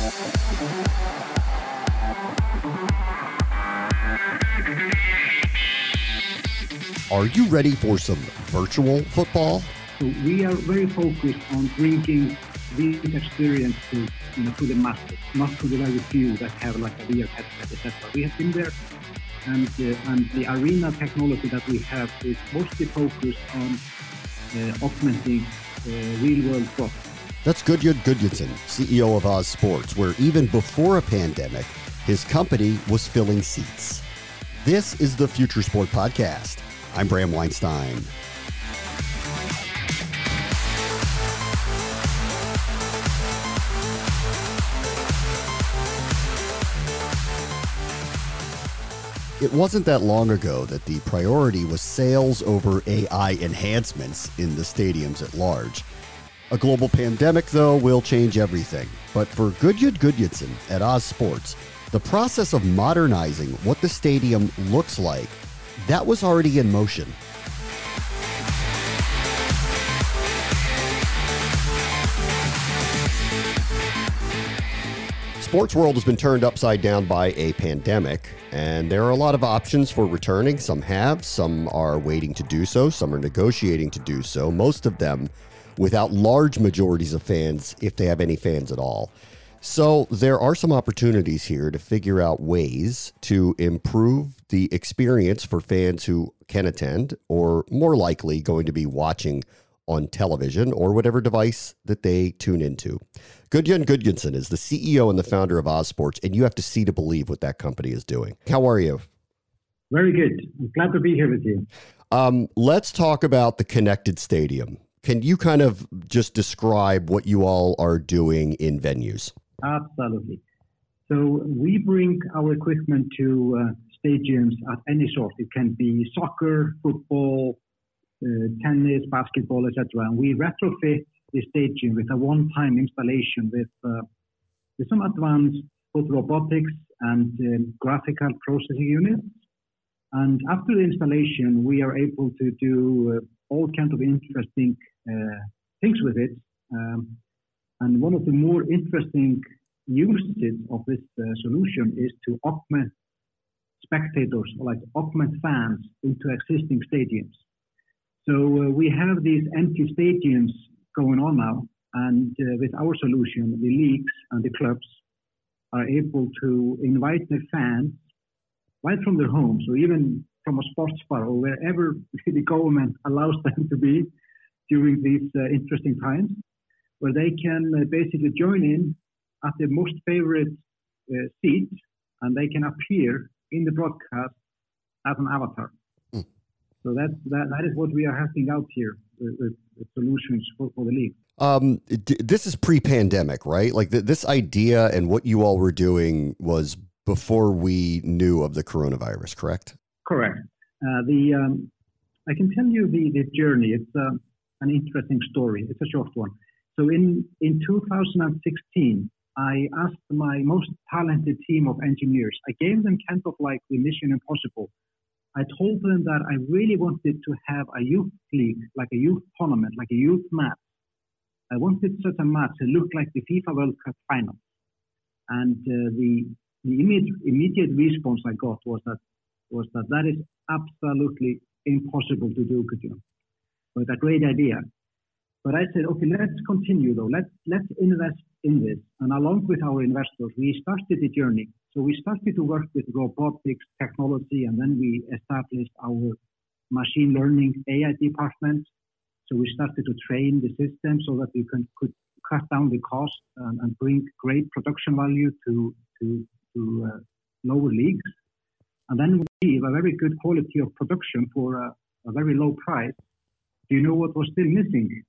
Are you ready for some virtual football? So we are very focused on bringing this experience to, you know, to the masses, not to the very few that have like a VR headset, etc. We have been there, and uh, and the arena technology that we have is mostly focused on uh, augmenting uh, real-world growth. That's Gudjon Gudjonsson, CEO of Oz Sports, where even before a pandemic, his company was filling seats. This is the Future Sport Podcast. I'm Bram Weinstein. It wasn't that long ago that the priority was sales over AI enhancements in the stadiums at large. A global pandemic, though, will change everything. But for Gudjon Gudjonsson at Oz Sports, the process of modernizing what the stadium looks like, that was already in motion. Sports world has been turned upside down by a pandemic, and there are a lot of options for returning. Some have, some are waiting to do so, some are negotiating to do so. Most of them without large majorities of fans, if they have any fans at all. So there are some opportunities here to figure out ways to improve the experience for fans who can attend, or more likely going to be watching on television or whatever device that they tune into. Gudjon Gudjonsson is the CEO and the founder of Oz Sports, and you have to see to believe what that company is doing. How are you? Very good. I'm glad to be here with you. Um, let's talk about the connected stadium. Can you kind of just describe what you all are doing in venues? Absolutely. So we bring our equipment to uh, stadiums at any sort. It can be soccer, football, uh, tennis, basketball, etc. And we retrofit the stadium with a one-time installation with, uh, with some advanced both robotics and um, graphical processing units. And after the installation, we are able to do uh, all kinds of interesting uh, things with it. Um, and one of the more interesting uses of this uh, solution is to augment spectators, like augment fans into existing stadiums. So uh, we have these empty stadiums going on now, and uh, with our solution, the leagues and the clubs are able to invite their fans right from their homes, or even from a sports bar or wherever the government allows them to be during these uh, interesting times, where they can uh, basically join in at their most favorite uh, seat and they can appear in the broadcast as an avatar. Mm. So that's, that, that is what we are helping out here with, with solutions for, for the league. Um, d- this is pre-pandemic, right? Like th- this idea and what you all were doing was before we knew of the coronavirus, correct? Correct. Uh, the um, I can tell you the, the journey. It's uh, an interesting story. It's a short one. So in in 2016, I asked my most talented team of engineers. I gave them kind of like the Mission Impossible. I told them that I really wanted to have a youth league, like a youth tournament, like a youth match. I wanted such a match to look like the FIFA World Cup final. And uh, the the immediate, immediate response I got was that was that that is absolutely impossible to do, could But a great idea. But I said, okay, let's continue though. Let's let's invest in this. And along with our investors, we started the journey. So we started to work with robotics technology, and then we established our machine learning AI department. So we started to train the system so that we can could cut down the cost and, and bring great production value to to to uh, lower leagues. And then we have a very good quality of production for a, a very low price. Do you know what was still missing?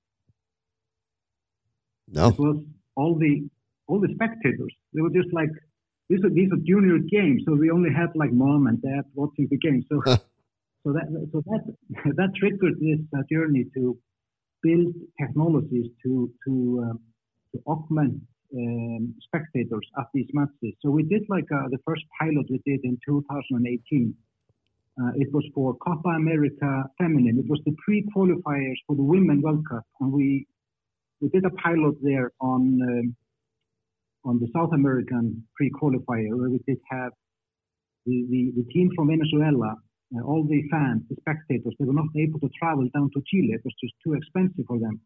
No. It was all the all the spectators. They were just like these are these are junior games, so we only had like mom and dad watching the game. So so that so that that triggered this uh, journey to build technologies to to um, to augment um, spectators at these matches. So we did like uh, the first pilot we did in 2018. Uh, it was for Copa America Feminine. It was the pre-qualifiers for the Women World Cup, and we we did a pilot there on um, on the South American pre-qualifier where we did have the, the, the team from Venezuela, uh, all the fans, the spectators, they were not able to travel down to Chile. It was just too expensive for them.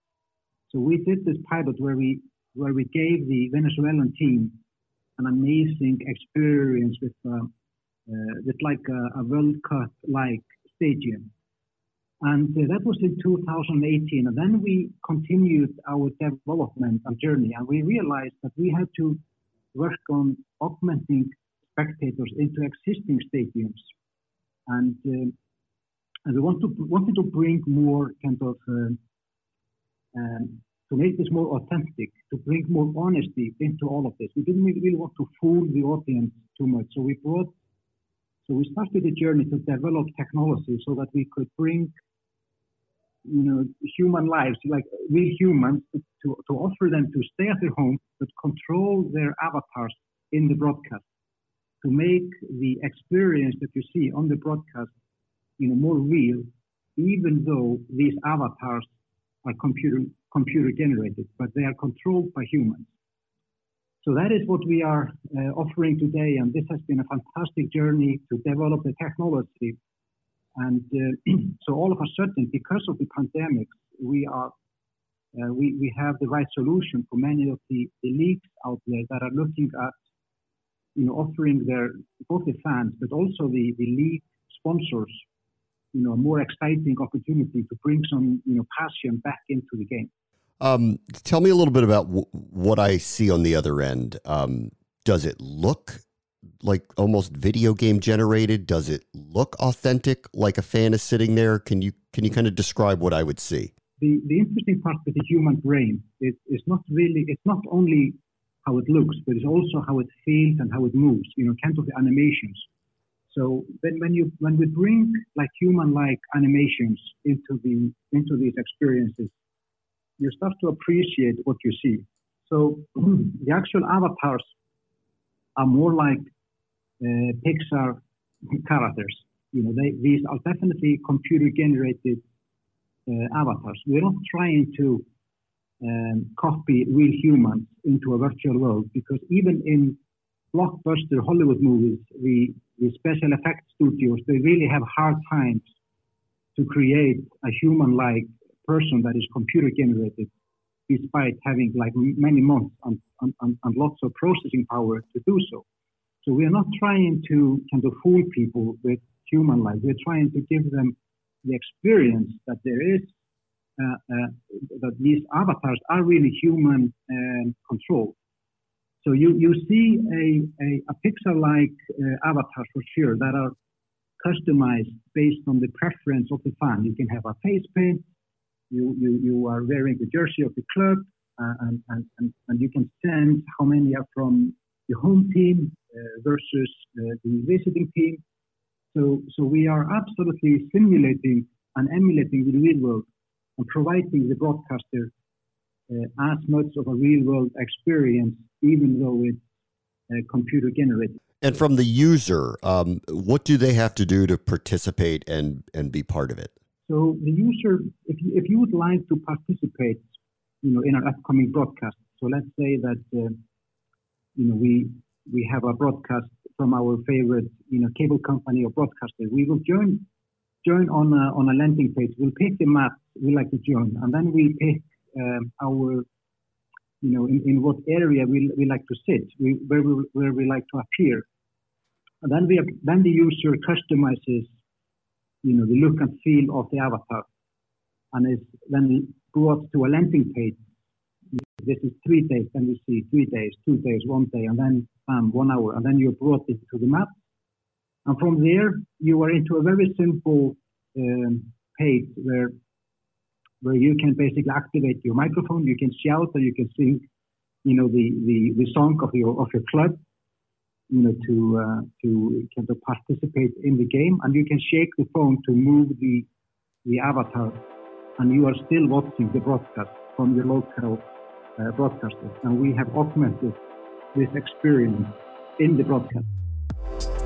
So we did this pilot where we where we gave the Venezuelan team an amazing experience with uh, with like a, a World Cup like stadium. And uh, that was in 2018. And then we continued our development and journey, and we realized that we had to work on augmenting spectators into existing stadiums. And, uh, and we want to, wanted to bring more kind of, uh, um, to make this more authentic, to bring more honesty into all of this. We didn't really want to fool the audience too much. So we brought so we started a journey to develop technology so that we could bring you know, human lives, like real humans, to, to offer them to stay at their home but control their avatars in the broadcast to make the experience that you see on the broadcast, you know, more real, even though these avatars are computer computer generated, but they are controlled by humans. So that is what we are uh, offering today, and this has been a fantastic journey to develop the technology and uh, so all of a sudden, because of the pandemic, we are uh, we, we have the right solution for many of the, the leagues out there that are looking at you know offering their both the fans but also the, the league sponsors you know a more exciting opportunity to bring some you know passion back into the game. Um, tell me a little bit about w- what I see on the other end. Um, does it look like almost video game generated? Does it look authentic, like a fan is sitting there? Can you can you kind of describe what I would see? The the interesting part with the human brain is is not really it's not only how it looks, but it's also how it feels and how it moves. You know, kind of the animations. So then when you when we bring like human like animations into the into these experiences, you start to appreciate what you see. So the actual avatars are more like uh, Pixar characters. You know, they, these are definitely computer-generated uh, avatars. We're not trying to um, copy real humans into a virtual world because even in blockbuster Hollywood movies, the, the special effects studios they really have hard times to create a human-like person that is computer-generated, despite having like many months and, and, and lots of processing power to do so. So we are not trying to kind of fool people with human life. We're trying to give them the experience that there is uh, uh, that these avatars are really human uh, controlled. So you, you see a, a, a pixel-like uh, avatar for sure that are customized based on the preference of the fan. You can have a face paint. You, you, you are wearing the jersey of the club, uh, and, and, and, and you can sense how many are from the home team uh, versus uh, the visiting team. So, so we are absolutely simulating and emulating the real world and providing the broadcaster uh, as much of a real world experience, even though it's uh, computer generated. And from the user, um, what do they have to do to participate and, and be part of it? So the user, if you, if you would like to participate, you know, in our upcoming broadcast. So let's say that uh, you know, we we have a broadcast from our favorite, you know, cable company or broadcaster. We will join join on a, on a landing page. We'll pick the map we like to join, and then we pick um, our, you know, in, in what area we, we like to sit, we, where we where we like to appear. And then we have, then the user customizes, you know, the look and feel of the avatar, and is then brought to a landing page this is three days, then we see three days, two days, one day, and then um, one hour, and then you're brought into the map. And from there, you are into a very simple um, page where where you can basically activate your microphone, you can shout or you can sing, you know, the, the, the song of your of your club, you know, to uh, to kind of participate in the game, and you can shake the phone to move the the avatar, and you are still watching the broadcast from your local uh, broadcaster. And we have augmented this experience in the broadcast.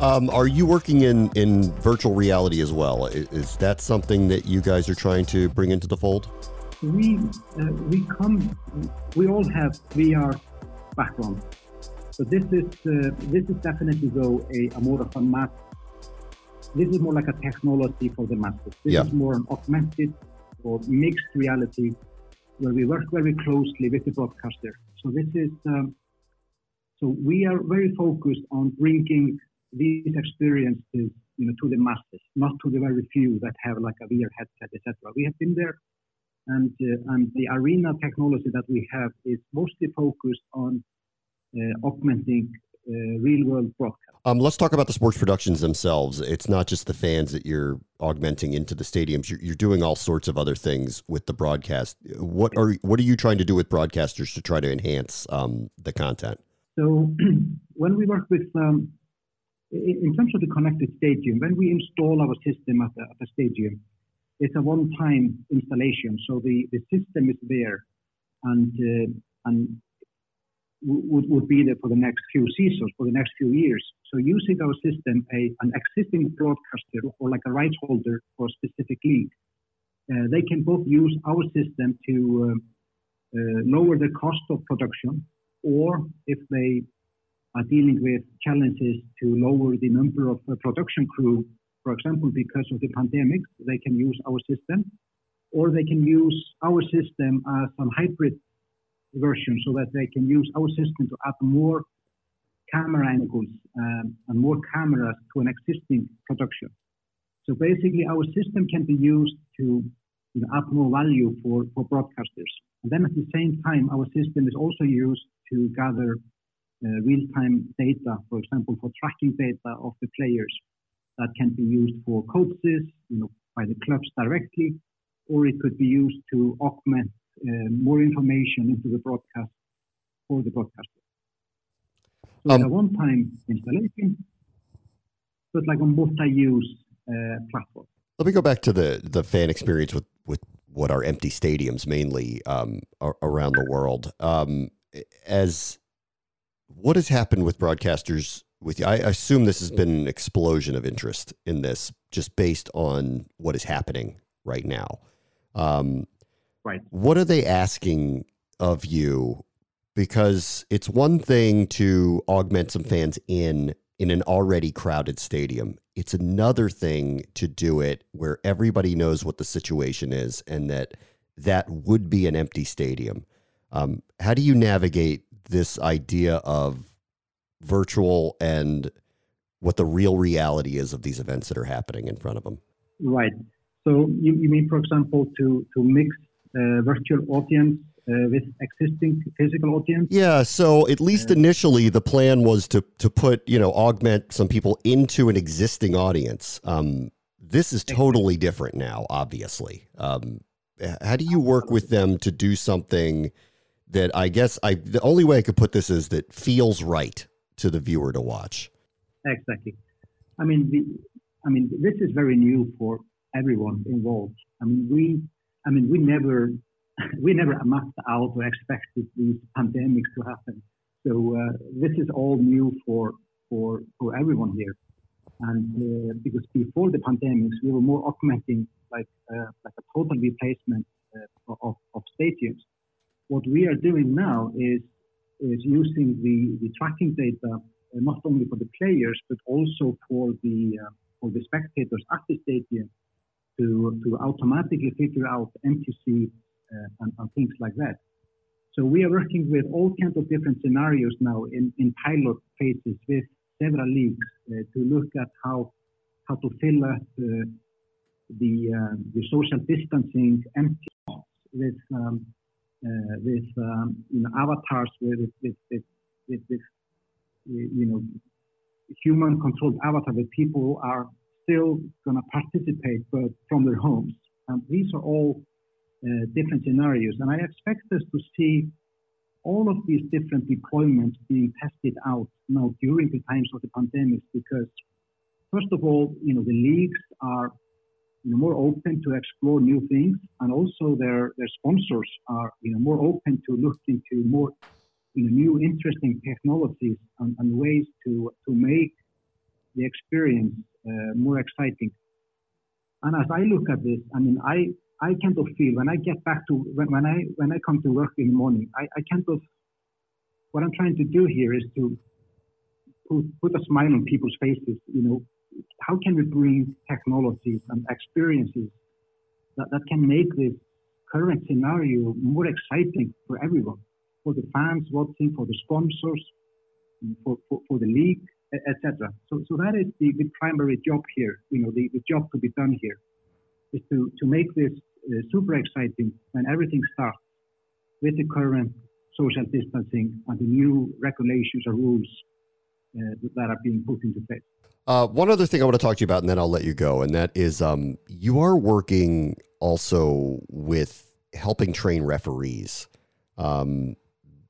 Um, are you working in, in virtual reality as well? Is, is, that something that you guys are trying to bring into the fold? We uh, we come we all have VR background, so this is uh, this is definitely though a, a, more of a mass. This is more like a technology for the masses. This yeah. is more an augmented or mixed reality where we work very closely with the broadcaster. So this is um, so we are very focused on bringing these experiences, you know, to the masses, not to the very few that have like a VR headset, etc. We have been there, and uh, and the arena technology that we have is mostly focused on uh, augmenting uh, real world broadcast. Um, let's talk about the sports productions themselves. It's not just the fans that you're augmenting into the stadiums. You're, you're, doing all sorts of other things with the broadcast. What are what are you trying to do with broadcasters to try to enhance um, the content? So, when we work with um, in terms of the connected stadium, when we install our system at the, stadium, it's a one-time installation. So the, system is there and uh, and would, would be there for the next few seasons, for the next few years. So using our system, a, an existing broadcaster or like a rights holder for a specific league, uh, they can both use our system to uh lower the cost of production, or if they are dealing with challenges to lower the number of uh, production crew, for example, because of the pandemic, they can use our system, or they can use our system as a hybrid version so that they can use our system to add more camera angles um, and more cameras to an existing production. So basically, our system can be used to you know, add more value for, for broadcasters. And then at the same time, our system is also used to gather real-time data, for example, for tracking data of the players that can be used for coaches, you know, by the clubs directly, or it could be used to augment uh, more information into the broadcast for the broadcaster. So um, a one-time installation, but like a multi-use uh, platform. Let me go back to the the fan experience with with what are empty stadiums mainly um, around the world. Um, as what has happened with broadcasters with you? I assume this has been an explosion of interest in this, just based on what is happening right now. Um, right. What are they asking of you? Because it's one thing to augment some fans in in an already crowded stadium. It's another thing to do it where everybody knows what the situation is and that that would be an empty stadium. Um, how do you navigate this idea of virtual and what the real reality is of these events that are happening in front of them. Right. So you, you mean, for example, to to mix uh, virtual audience uh, with existing physical audience? Yeah. So at least uh, initially, the plan was to to put you know augment some people into an existing audience. Um, this is totally different now. Obviously, um, how do you work with them to do something? That I guess I the only way I could put this is that feels right to the viewer to watch. Exactly. I mean, the, I mean, this is very new for everyone involved. I mean, we, I mean, we never, we never mapped out or expected these pandemics to happen. So uh, this is all new for for for everyone here. And uh, because before the pandemics, we were more augmenting like uh, like a total replacement uh, of, of stadiums. What we are doing now is, is using the, the tracking data uh, not only for the players but also for the uh, for the spectators at the stadium to to automatically figure out empty uh, and, and, things like that. So we are working with all kinds of different scenarios now in, in pilot phases with several leagues uh, to look at how how to fill up uh, the uh, the social distancing empty spots with um, with um, you know avatars with with, with, with, with you know human controlled avatar that people are still going to participate but from their homes. And these are all uh, different scenarios. And I expect us to see all of these different deployments being tested out now during the times of the pandemic because first of all, you know, the leagues are you know, more open to explore new things and also their, their sponsors are you know, more open to look into more you know, new interesting technologies and, and ways to, to make the experience uh, more exciting. And as I look at this, I mean, I, I kind of feel when I get back to when, when I when I come to work in the morning, I, I kind of what I'm trying to do here is to put, put a smile on people's faces. You know, how can we bring technologies and experiences that, that can make this current scenario more exciting for everyone, for the fans watching, for the sponsors, for, for, for the league, etc. So, so that is the, the primary job here, you know, the, the job to be done here is to, to make this uh, super exciting when everything starts with the current social distancing and the new regulations or rules uh, that are being put into place. Uh, one other thing I want to talk to you about, and then I'll let you go, and that is um, you are working also with helping train referees. Um,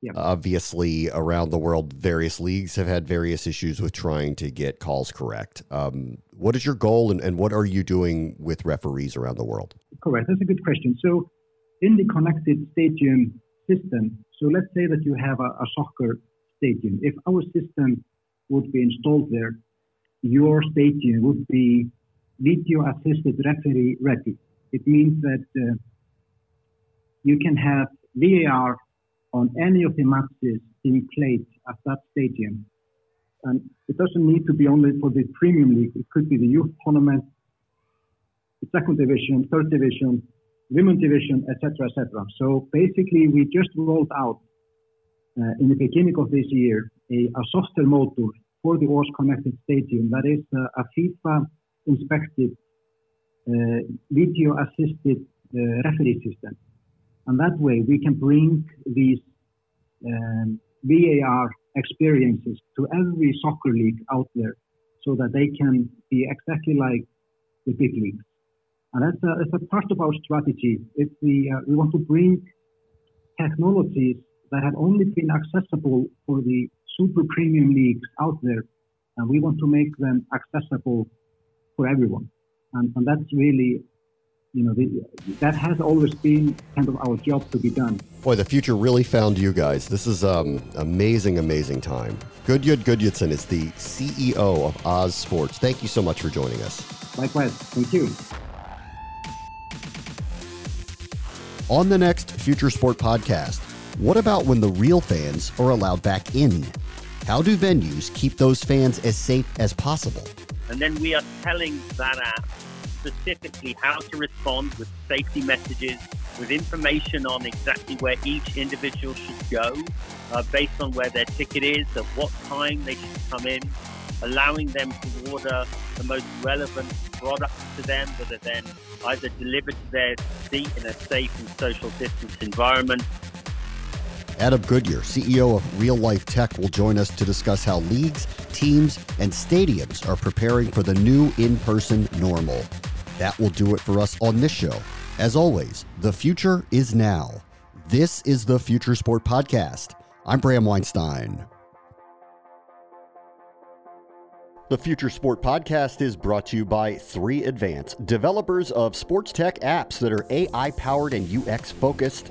yeah. Obviously, around the world, various leagues have had various issues with trying to get calls correct. Um, what is your goal, and, and what are you doing with referees around the world? Correct. That's a good question. So, in the connected stadium system, so let's say that you have a, a soccer stadium. If our system would be installed there, your stadium would be video assisted referee ready. It means that uh, you can have VAR on any of the matches being played at that stadium. And it doesn't need to be only for the Premium League. It could be the youth tournament, the second division, third division, women division, etc., etc. So basically, we just rolled out uh, in the beginning of this year a, a software module for the Oz Connected Stadium that is uh, a FIFA inspected uh, video assisted uh, referee system. And that way we can bring these um, VAR experiences to every soccer league out there so that they can be exactly like the big leagues. And that's a, that's a part of our strategy. If we, uh, we want to bring technologies that have only been accessible for the super premium leagues out there, and we want to make them accessible for everyone. And, and that's really you know, the, that has always been kind of our job to be done. Boy, the future really found you guys. This is um amazing, amazing time. Gudjud Gudjudson is the CEO of Oz Sports. Thank you so much for joining us. Likewise. Thank you. On the next Future Sport podcast, what about when the real fans are allowed back in? How do venues keep those fans as safe as possible? And then we are telling that app specifically how to respond with safety messages, with information on exactly where each individual should go uh, based on where their ticket is, at what time they should come in, allowing them to order the most relevant product to them that are then either delivered to their seat in a safe and social distance environment. Adam Goodyear, CEO of Real Life Tech, will join us to discuss how leagues, teams, and stadiums are preparing for the new in person normal. That will do it for us on this show. As always, the future is now. This is the Future Sport Podcast. I'm Bram Weinstein. The Future Sport Podcast is brought to you by 3 Advance, developers of sports tech apps that are AI powered and UX focused.